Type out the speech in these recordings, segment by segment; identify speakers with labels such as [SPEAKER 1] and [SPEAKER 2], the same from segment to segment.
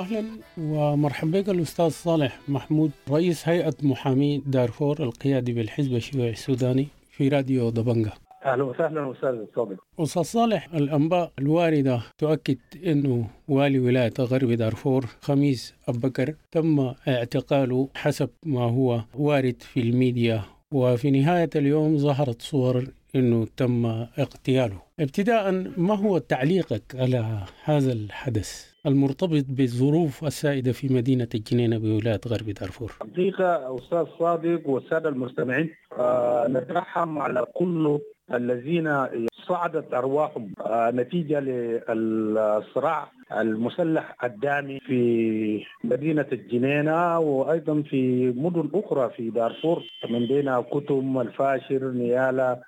[SPEAKER 1] أهلا ومرحبا بك الأستاذ صالح محمود رئيس هيئة محامي دارفور القيادي بالحزب الشيوعي السوداني في راديو دبنجا.
[SPEAKER 2] أهلا وسهلا أستاذ صادق
[SPEAKER 1] أستاذ صالح الأنباء الواردة تؤكد انه والي ولاية غرب دارفور خميس ابو بكر تم اعتقاله حسب ما هو وارد في الميديا وفي نهاية اليوم ظهرت صور أنه تم اغتياله. ابتداء ما هو تعليقك على هذا الحدث؟ المرتبط بالظروف السائدة في مدينة الجنينة بولاية غرب دارفور.
[SPEAKER 2] حقيقة أستاذ صادق والسادة المستمعين آه نترحم على كل الذين صعدت أرواحهم آه نتيجة للصراع المسلح الدامي في مدينة الجنينة وأيضا في مدن أخرى في دارفور من بين كتم الفاشر نيالا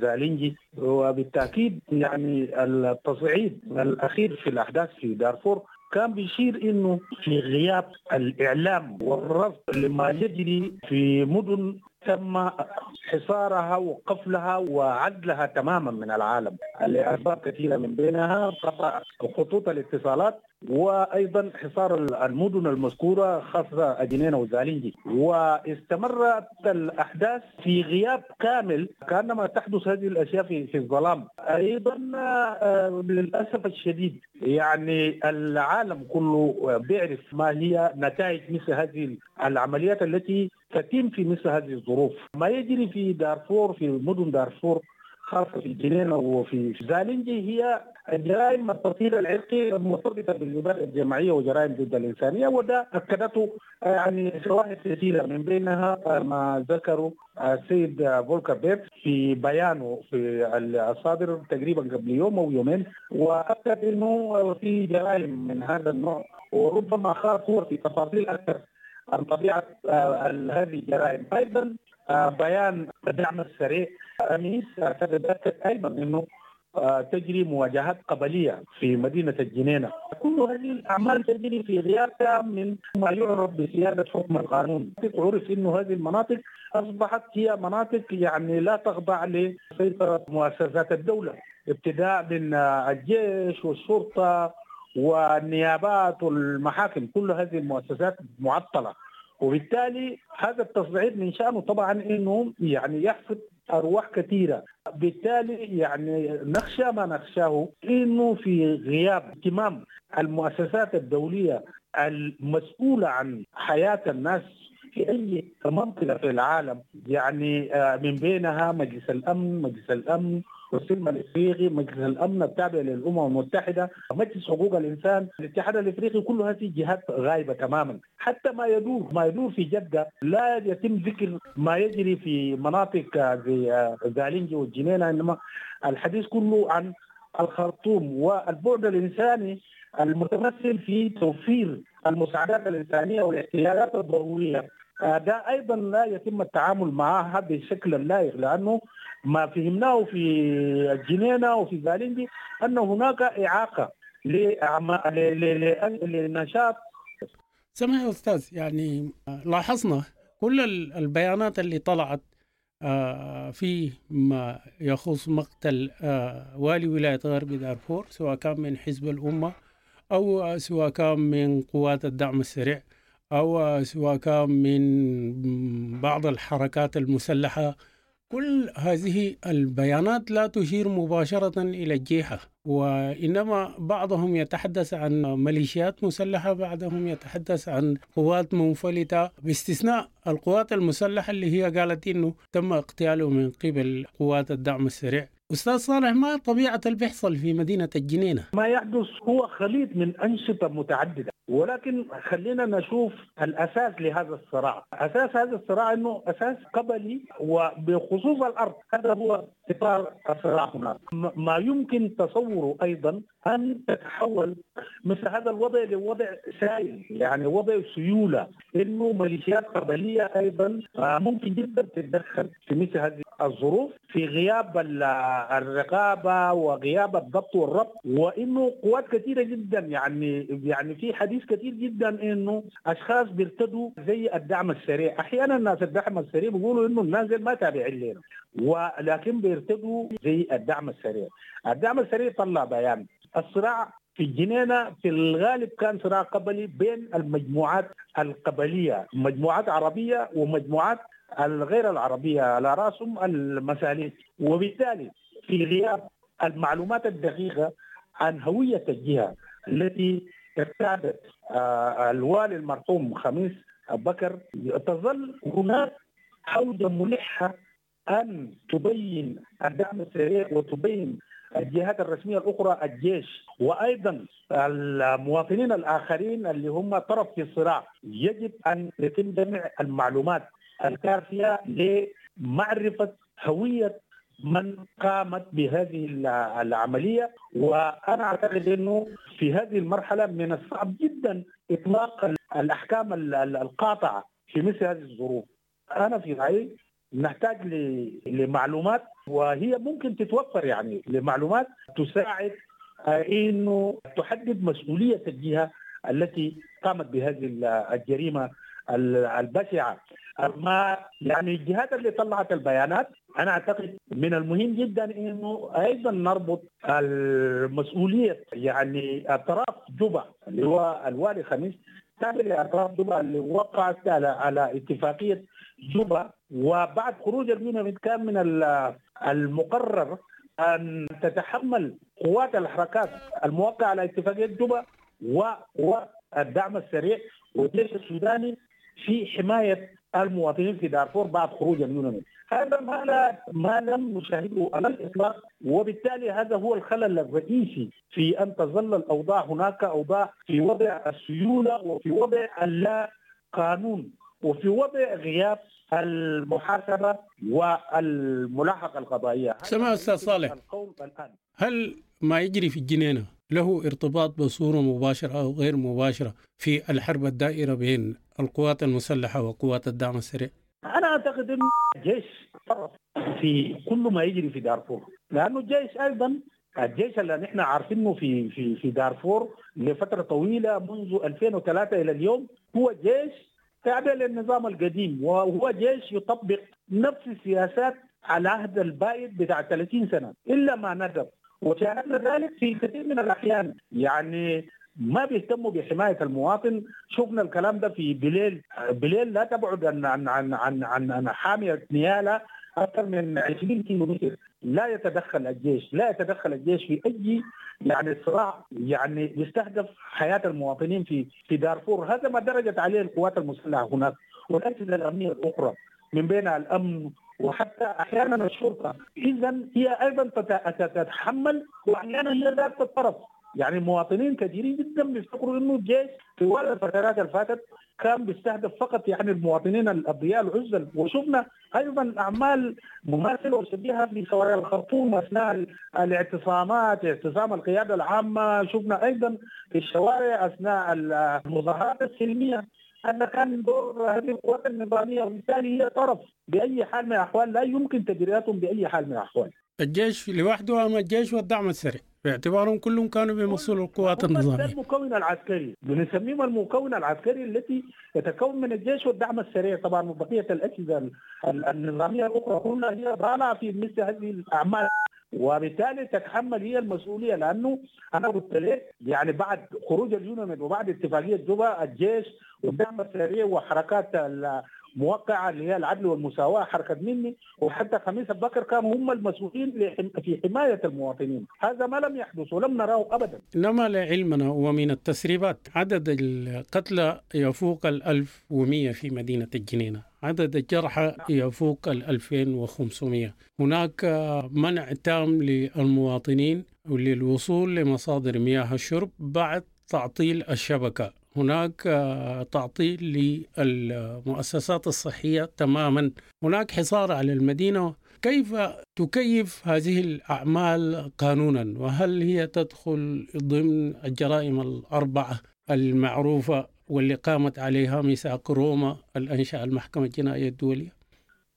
[SPEAKER 2] زالينجي وبالتأكيد يعني التصعيد الأخير في الأحداث في دارفور كان بيشير إنه في غياب الإعلام والرفض لما يجري في مدن تم حصارها وقفلها وعزلها تماما من العالم. لاسباب كثيرة من بينها قطع خطوط الاتصالات وأيضا حصار المدن المذكورة خاصه الجنينه وزالينجي. واستمرت الأحداث في غياب كامل كأنما تحدث هذه الأشياء في في الظلام. أيضا للأسف الشديد يعني العالم كله بيعرف ما هي نتائج مثل هذه العمليات التي تتم في مثل هذه الظروف. ما يجري في دارفور في مدن دارفور خاصة في الجنينة وفي زالنجي هي جرائم التطهير العرقي المرتبطة بالمبادئ الجماعية وجرائم ضد الإنسانية وده أكدته يعني شواهد كثيرة من بينها ما ذكره السيد فولكر بيت في بيانه في الصادر تقريبا قبل يوم أو يومين وأكد أنه في جرائم من هذا النوع وربما خاض هو في تفاصيل أكثر عن طبيعة هذه الجرائم. أيضا بيان الدعم السريع أميس أكد أيضا أنه تجري مواجهات قبلية في مدينة الجنينه. كل هذه الأعمال تجري في غياب من ما يعرف بسياده حكم القانون. عرف إنه هذه المناطق أصبحت هي مناطق يعني لا تخضع لسيطرة مؤسسات الدولة ابتداء من الجيش والشرطه والنيابات والمحاكم كل هذه المؤسسات معطلة وبالتالي هذا التصعيد من شأنه طبعا إنه يعني يحفظ أرواح كثيرة بالتالي يعني نخشى ما نخشاه إنه في غياب اهتمام المؤسسات الدولية المسؤولة عن حياة الناس في أي منطقة في العالم. يعني من بينها مجلس الأمن مجلس الأمن والسلم الافريقي مجلس الأمن التابع للأمم المتحدة مجلس حقوق الإنسان الاتحاد الإفريقي كل هذه جهات غايبة تماما. حتى ما يدور ما يدور في جدة لا يتم ذكر ما يجري في مناطق زي زالينجي والجنينة إنما الحديث كله عن الخرطوم والبعد الإنساني المتمثل في توفير المساعدات الإنسانية والاحتياجات الضرورية. ده أيضا لا يتم التعامل معها بشكل لائق لأنه ما فهمناه في الجنينه وفي زالينجي أن هناك إعاقة لنشاط
[SPEAKER 1] سمع يا أستاذ يعني لاحظنا كل البيانات اللي طلعت في ما يخص مقتل والي ولاية غرب دارفور سواء كان من حزب الأمة أو سواء كان من قوات الدعم السريع أو سواء كان من بعض الحركات المسلحة كل هذه البيانات لا تشير مباشرة إلى الجيحة وإنما بعضهم يتحدث عن ميليشيات مسلحة بعضهم يتحدث عن قوات منفلتة باستثناء القوات المسلحة اللي هي قالت إنه تم اغتياله من قبل قوات الدعم السريع أستاذ صالح ما طبيعة اللي بيحصل في مدينة الجنينة؟
[SPEAKER 2] ما يحدث هو خليط من أنشطة متعددة ولكن خلينا نشوف الأساس لهذا الصراع، أساس هذا الصراع إنه أساس قبلي وبخصوص الأرض، هذا هو إطار الصراع هناك، ما يمكن تصوره أيضا أن تتحول مثل هذا الوضع لوضع سائل، يعني وضع سيولة، إنه ميليشيات قبلية أيضا ممكن جدا تتدخل في مثل هذه الظروف في غياب الرقابة وغياب الضبط والربط. وإنه قوات كثيرة جدا يعني يعني في حديث كثير جدا إنه أشخاص بيرتدوا زي الدعم السريع، أحيانا الناس الدعم السريع بيقولوا إنه الناس ما تابعين لنا ولكن بيرتدوا زي الدعم السريع، الدعم السريع طلع بيان. الصراع في الجنينه في الغالب كان صراع قبلي بين المجموعات القبلية، مجموعات عربية ومجموعات الغير العربية على رأسهم المساليك. وبالتالي في غياب المعلومات الدقيقة عن هوية الجهة التي ارتادت الوالي المرحوم خميس بكر. تظل هناك حوزه ملحة أن تبين الدعم السريع وتبين الجهات الرسمية الأخرى الجيش وأيضا المواطنين الآخرين اللي هم طرف في الصراع. يجب أن يتم جمع المعلومات الكافية لمعرفة هوية من قامت بهذه العملية وأنا أعتقد إنه في هذه المرحلة من الصعب جدا إطلاق الأحكام القاطعة في مثل هذه الظروف. أنا في رأيي نحتاج لمعلومات وهي ممكن تتوفر يعني لمعلومات تساعد إنه تحدد مسؤولية الجهة التي قامت بهذه الجريمة البشعة أما يعني الجهات اللي طلعت البيانات أنا أعتقد من المهم جدا إنه أيضا نربط المسؤولية يعني اطراف جوبا اللي هو الوالي خميس تابع لاطراف جوبا اللي وقعت على على اتفاقية جوبا. وبعد خروج اليونان كان من المقرر أن تتحمل قوات الحركات الموقعة على اتفاقية جوبا وقوات الدعم السريع والجيش السوداني في حماية المواطنين في دارفور بعد خروج اليوناني هذا ما لا ما لم نشاهده على الإطلاق وبالتالي هذا هو الخلل الرئيسي في أن تظل الأوضاع هناك أوضاع في وضع السيولة وفي وضع اللا قانون وفي وضع غياب المحاسبة والملاحقة القضائية.
[SPEAKER 1] سمع أستاذ صالح
[SPEAKER 2] القول الآن.
[SPEAKER 1] هل ما يجري في الجنينة له ارتباط بصورة مباشرة أو غير مباشرة في الحرب الدائرة بين القوات المسلحة وقوات الدعم السريع؟
[SPEAKER 2] أنا أعتقد انه الجيش في كل ما يجري في دارفور لأنه الجيش أيضا الجيش اللي نحن عارفينه في في في دارفور لفترة طويلة منذ 2003 إلى اليوم هو جيش تابع للنظام القديم وهو جيش يطبق نفس السياسات على عهد البائد بتاع 30 سنة إلا ما ندب وشاهدنا ذلك في كثير من الأحيان. يعني ما بيهتموا بحماية المواطن. شفنا الكلام ده في بليل بليل لا تبعد عن عن عن عن, عن, عن حامية نيالا أكثر من 20 كيلو متر لا يتدخل الجيش لا يتدخل الجيش في أي يعني صراع يعني يستهدف حياة المواطنين في في دارفور. هذا ما درجت عليه القوات المسلحة هناك. والاجهزه الأمنية الأخرى من بين الأمن وحتى أحيانا الشرطة. اذا هي أيضا تتحمل وأحيانا هي ذات الطرف. يعني مواطنين كثيرين جدا بيفتكروا إنه الجيش طوال الفترات اللي فاتت كان بيستهدف فقط يعني المواطنين الأبرياء العزل. وشفنا أيضا أعمال مماثلة وشبيهه في شوارع الخرطوم أثناء الاعتصامات اعتصام القيادة العامة. شفنا أيضا في الشوارع أثناء المظاهرات السلمية. أن كان دور هذه القوات النظامية وبالتالي هي طرف بأي حال من الأحوال لا يمكن تجرياتهم بأي حال من الأحوال.
[SPEAKER 1] الجيش لوحده أم الجيش والدعم السريع باعتبارهم كلهم كانوا بمسؤول القوات النظامية.
[SPEAKER 2] المكون العسكري. بنسميهم المكون العسكري التي يتكون من الجيش والدعم السريع. طبعا وبقية الأجهزة النظامية الأخرى هنا هي ضالعة في مثل هذه الأعمال. وبالتالي تتحمل هي المسؤولية لأنه أنا قلت لك يعني بعد خروج اليونان وبعد اتفاقية جوبا الجيش والدعم السريع وحركات موقعة اللي هي العدل والمساواة حركة مني. وحتى خميس بكر كانوا هم المسؤولين في حماية المواطنين. هذا ما لم يحدث ولم نراه أبدا.
[SPEAKER 1] إنما لعلمنا ومن التسريبات. عدد القتلى يفوق الألف ومية في مدينة الجنينة عدد الجرحى يفوق ال 2500 هناك منع تام للمواطنين وللوصول لمصادر مياه الشرب بعد تعطيل الشبكة. هناك آه، تعطيل للمؤسسات الصحية تماما. هناك حصار على المدينة. كيف تكيف هذه الأعمال قانونا؟ وهل هي تدخل ضمن الجرائم الأربعة المعروفة واللي قامت عليها ميثاق روما الأنشأ المحكمة الجنائية الدولية؟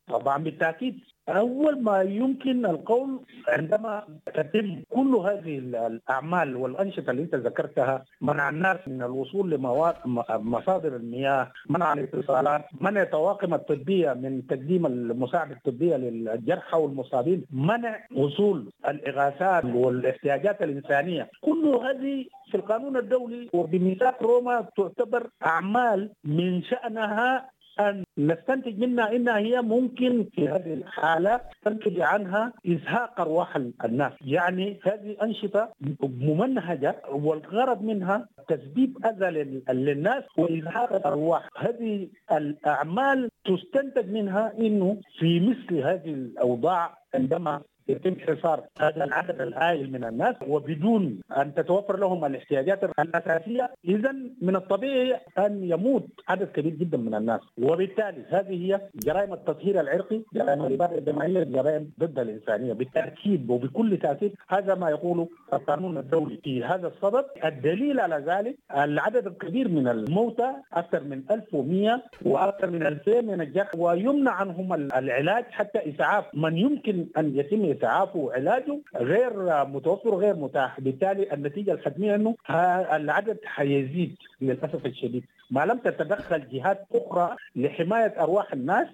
[SPEAKER 2] طبعا بالتأكيد. أول ما يمكن القول عندما تتم كل هذه الأعمال والأنشطة اللي أنت ذكرتها منع الناس من الوصول لمصادر المياه، منع الاتصالات، منع الطواقم الطبية من تقديم المساعده الطبية للجرحى والمصابين، منع وصول الإغاثات والاحتياجات الإنسانية، كل هذه في القانون الدولي وبميثاق روما تعتبر أعمال من شأنها أن نستنتج منها انها هي ممكن في هذه الحالة تنتج عنها إزهاق أرواح الناس، يعني هذه أنشطة ممنهجة والغرض منها تسبيب أذى للناس وإزهاق الأرواح، هذه الأعمال تستنتج منها إنه في مثل هذه الأوضاع عندما يتم حصار هذا العدد الهائل من الناس وبدون أن تتوفر لهم الاحتياجات الأساسية اذا من الطبيعي أن يموت عدد كبير جدا من الناس. وبالتالي هذه هي جرائم التطهير العرقي جرائم الاباده الجماعيه جرائم ضد الإنسانية. بالتأكيد وبكل تأكيد هذا ما يقوله القانون الدولي. في هذا الصدد الدليل على ذلك العدد الكبير من الموتى أكثر من 1100 وأكثر من 2000 من الجرحى ويمنع عنهم العلاج حتى إسعاف من يمكن أن يتم اسعافه وعلاجه غير متوفر وغير متاح. بالتالي النتيجة الحتمية إنه العدد حيزيد للأسف الشديد. ما لم تتدخل جهات أخرى لحماية أرواح الناس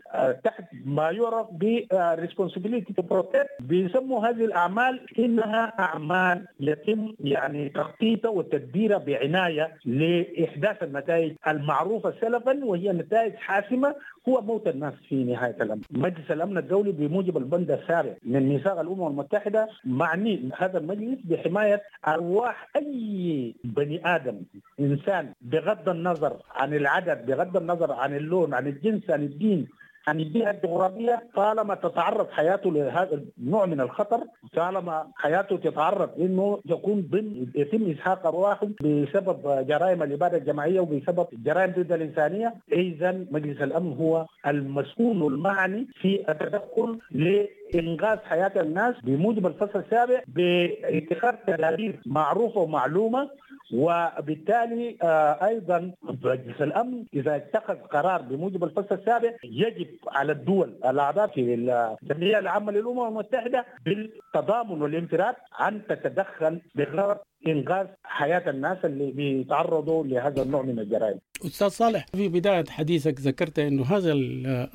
[SPEAKER 2] تحت ما يعرف ب responsibility to protect. بيسموا هذه الأعمال إنها أعمال يتم يعني تخطيطها وتدبيرها بعناية لإحداث النتائج المعروفة سلفا وهي نتائج حاسمة هو موت الناس في نهاية الأمر. مجلس الأمن الدولي بموجب البند السابع من ميثاق الأمم المتحدة معني هذا المجلس بحماية أرواح أي بني آدم إنسان بغض النظر عن العدد بغض النظر عن اللون عن الجنس عن الدين عن البيئة الجغرافية طالما تتعرض حياته لهذا النوع من الخطر طالما حياته تتعرض إنه يكون ضمن يتم إسحاق أرواحه بسبب جرائم الإبادة الجماعية وبسبب جرائم ضد الإنسانية اذا مجلس الأمن هو المسؤول المعني في التدخل لإنقاذ حياة الناس بموجب الفصل السابع باتخاذ تدابير معروفة ومعلومة وبالتالي أيضا مجلس الأمن إذا اتخذ قرار بموجب الفصل السابع يجب على الدول الأعضاء في الجمعية العامة للأمم المتحدة بالتضامن والانفراد أن تتدخل بغرض إنقاذ حياة الناس اللي بيتعرضوا لهذا النوع من الجرائم.
[SPEAKER 1] أستاذ صالح في بداية حديثك ذكرت إنه هذا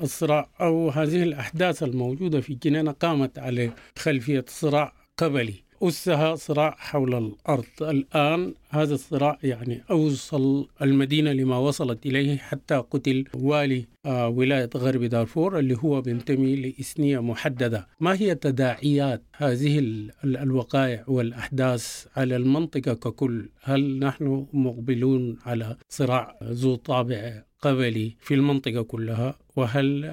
[SPEAKER 1] الصراع أو هذه الأحداث الموجودة في الجنينه قامت على خلفية صراع قبلي أسها صراع حول الأرض. الآن هذا الصراع يعني أوصل المدينة لما وصلت إليه حتى قتل والي آه ولاية غرب دارفور اللي هو بينتمي لإثنية محددة. ما هي تداعيات هذه الوقائع والأحداث على المنطقة ككل؟ هل نحن مقبلون على صراع ذو طابع قبلي في المنطقة كلها؟ وهل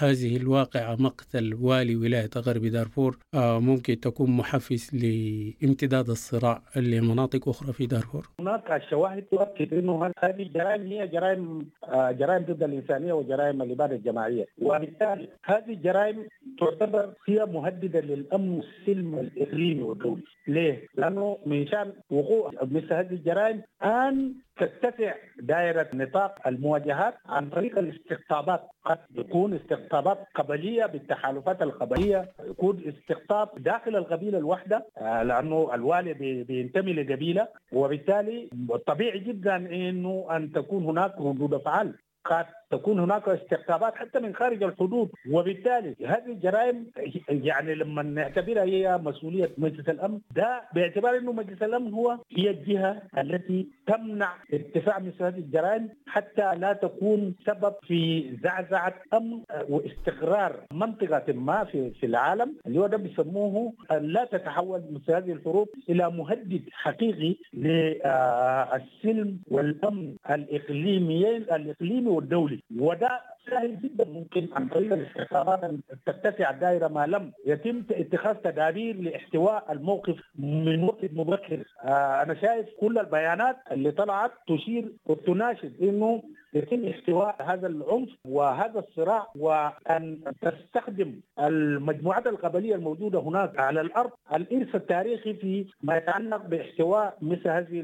[SPEAKER 1] هذه الواقعة مقتل والي ولاية غرب دارفور ممكن تكون محفز لامتداد الصراع لمناطق أخرى في دارفور؟
[SPEAKER 2] هناك الشواهد تؤكد أنه هذه الجرائم هي جرائم جرائم ضد الإنسانية وجرائم الإبادة الجماعية وبالتالي هذه الجرائم تعتبر هي مهددة للأمن والسلم الإقليمي والدولي ليه؟ لأنه من شأن وقوع مثل هذه الجرائم أن تتسع دائرة نطاق المواجهات عن طريق الاستقطابات. قد يكون استقطابات قبلية بالتحالفات القبلية يكون استقطاب داخل القبيلة الواحدة لأنه الوالي بينتمي لقبيلة. وبالتالي طبيعي جدا أنه أن تكون هناك ردود أفعال. قد تكون هناك استقطابات حتى من خارج الحدود. وبالتالي هذه الجرائم يعني لما نعتبرها هي مسؤولية مجلس الأمن ده باعتبار إنه مجلس الأمن هو هي الجهة التي تمنع ارتفاع مثل هذه الجرائم حتى لا تكون سبب في زعزعة أمن واستقرار منطقة ما في في العالم اللي هو ده بيسموه لا تتحول مثل هذه الحروب إلى مهدد حقيقي للسلم والأمن الاقليميين الإقليمي والدولي. وده سهل جدا. ممكن عن طريق الاستخبارات ان تتسع الدائره ما لم يتم اتخاذ تدابير لاحتواء الموقف من وقت مبكر. آه أنا شايف كل البيانات اللي طلعت تشير وتناشد إنه يتم احتواء هذا العنف وهذا الصراع وأن تستخدم المجموعات القبلية الموجودة هناك على الأرض الارث التاريخي في ما يتعلق باحتواء مثل هذه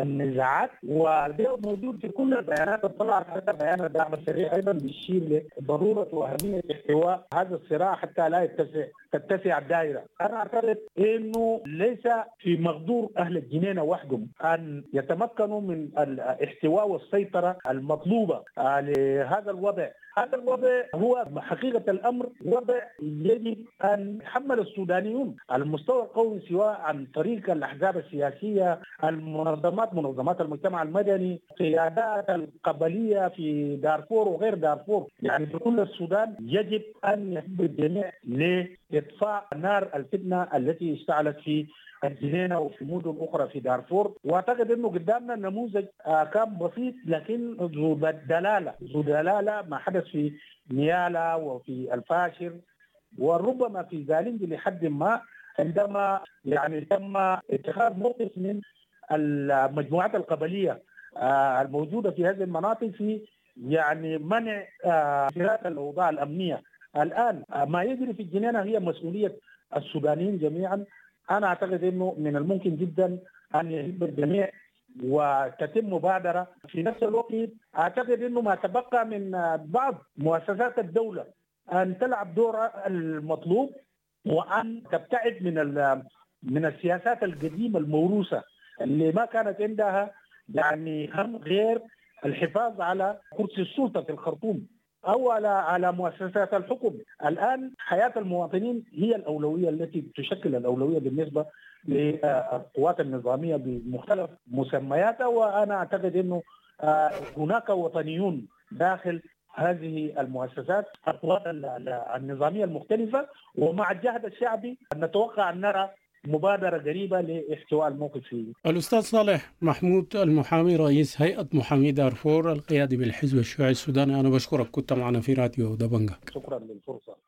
[SPEAKER 2] النزاعات. وده موجود في كل البيانات طلعت حتى بيان الدعم السريع أيضا بيشير لضرورة وأهمية احتواء هذا الصراع حتى لا يتسع تتسع الدائرة، أنا أعتقد إنه ليس في مقدور أهل الجنينة وحدهم أن يتمكنوا من الاحتواء والسيطرة المطلوبه لهذا الوضع هذا الوضع هو حقيقة الأمر وضع يجب أن يتحمل السودانيون. على المستوى القومي سواء عن طريق الأحزاب السياسية المنظمات منظمات المجتمع المدني قيادات القبلية في دارفور وغير دارفور. يعني كل السودان يجب أن يحب الجميع لإطفاء نار الفتنة التي اشتعلت في الجنينة وفي مدن أخرى في دارفور. وأعتقد أنه قدامنا نموذج كان بسيط لكن ذو دلالة ذو دلالة ما حدث في نيالا وفي الفاشر وربما في زالنجي لحد ما عندما يعني تم اتخاذ موقف من المجموعات القبلية الموجودة في هذه المناطق في يعني منع انفلات الأوضاع الأمنية. الآن ما يجري في الجنينة هي مسؤولية السودانيين جميعا. أنا أعتقد إنه من الممكن جدا أن يهب الجميع وتتم مبادرة في نفس الوقت. أعتقد إنه ما تبقى من بعض مؤسسات الدولة أن تلعب دور المطلوب وأن تبتعد من من السياسات القديمة الموروثة اللي ما كانت عندها يعني هم غير الحفاظ على كرسي السلطة في الخرطوم. أو على على مؤسسات الحكم، الآن حياة المواطنين هي الأولوية التي تشكل الأولوية بالنسبة للقوات النظامية بمختلف مسمياتها وأنا أعتقد إنه هناك وطنيون داخل هذه المؤسسات القوات النظامية المختلفة ومع الجهد الشعبي نتوقع أن نرى مبادرة قريبة لاحتواء الموقف فيه.
[SPEAKER 1] الأستاذ صالح محمود المحامي رئيس هيئة محامي دارفور القيادي بالحزب الشيوعي السوداني. أنا بشكرك. كنت معنا في راديو دبنجا
[SPEAKER 2] شكرا للفرصة.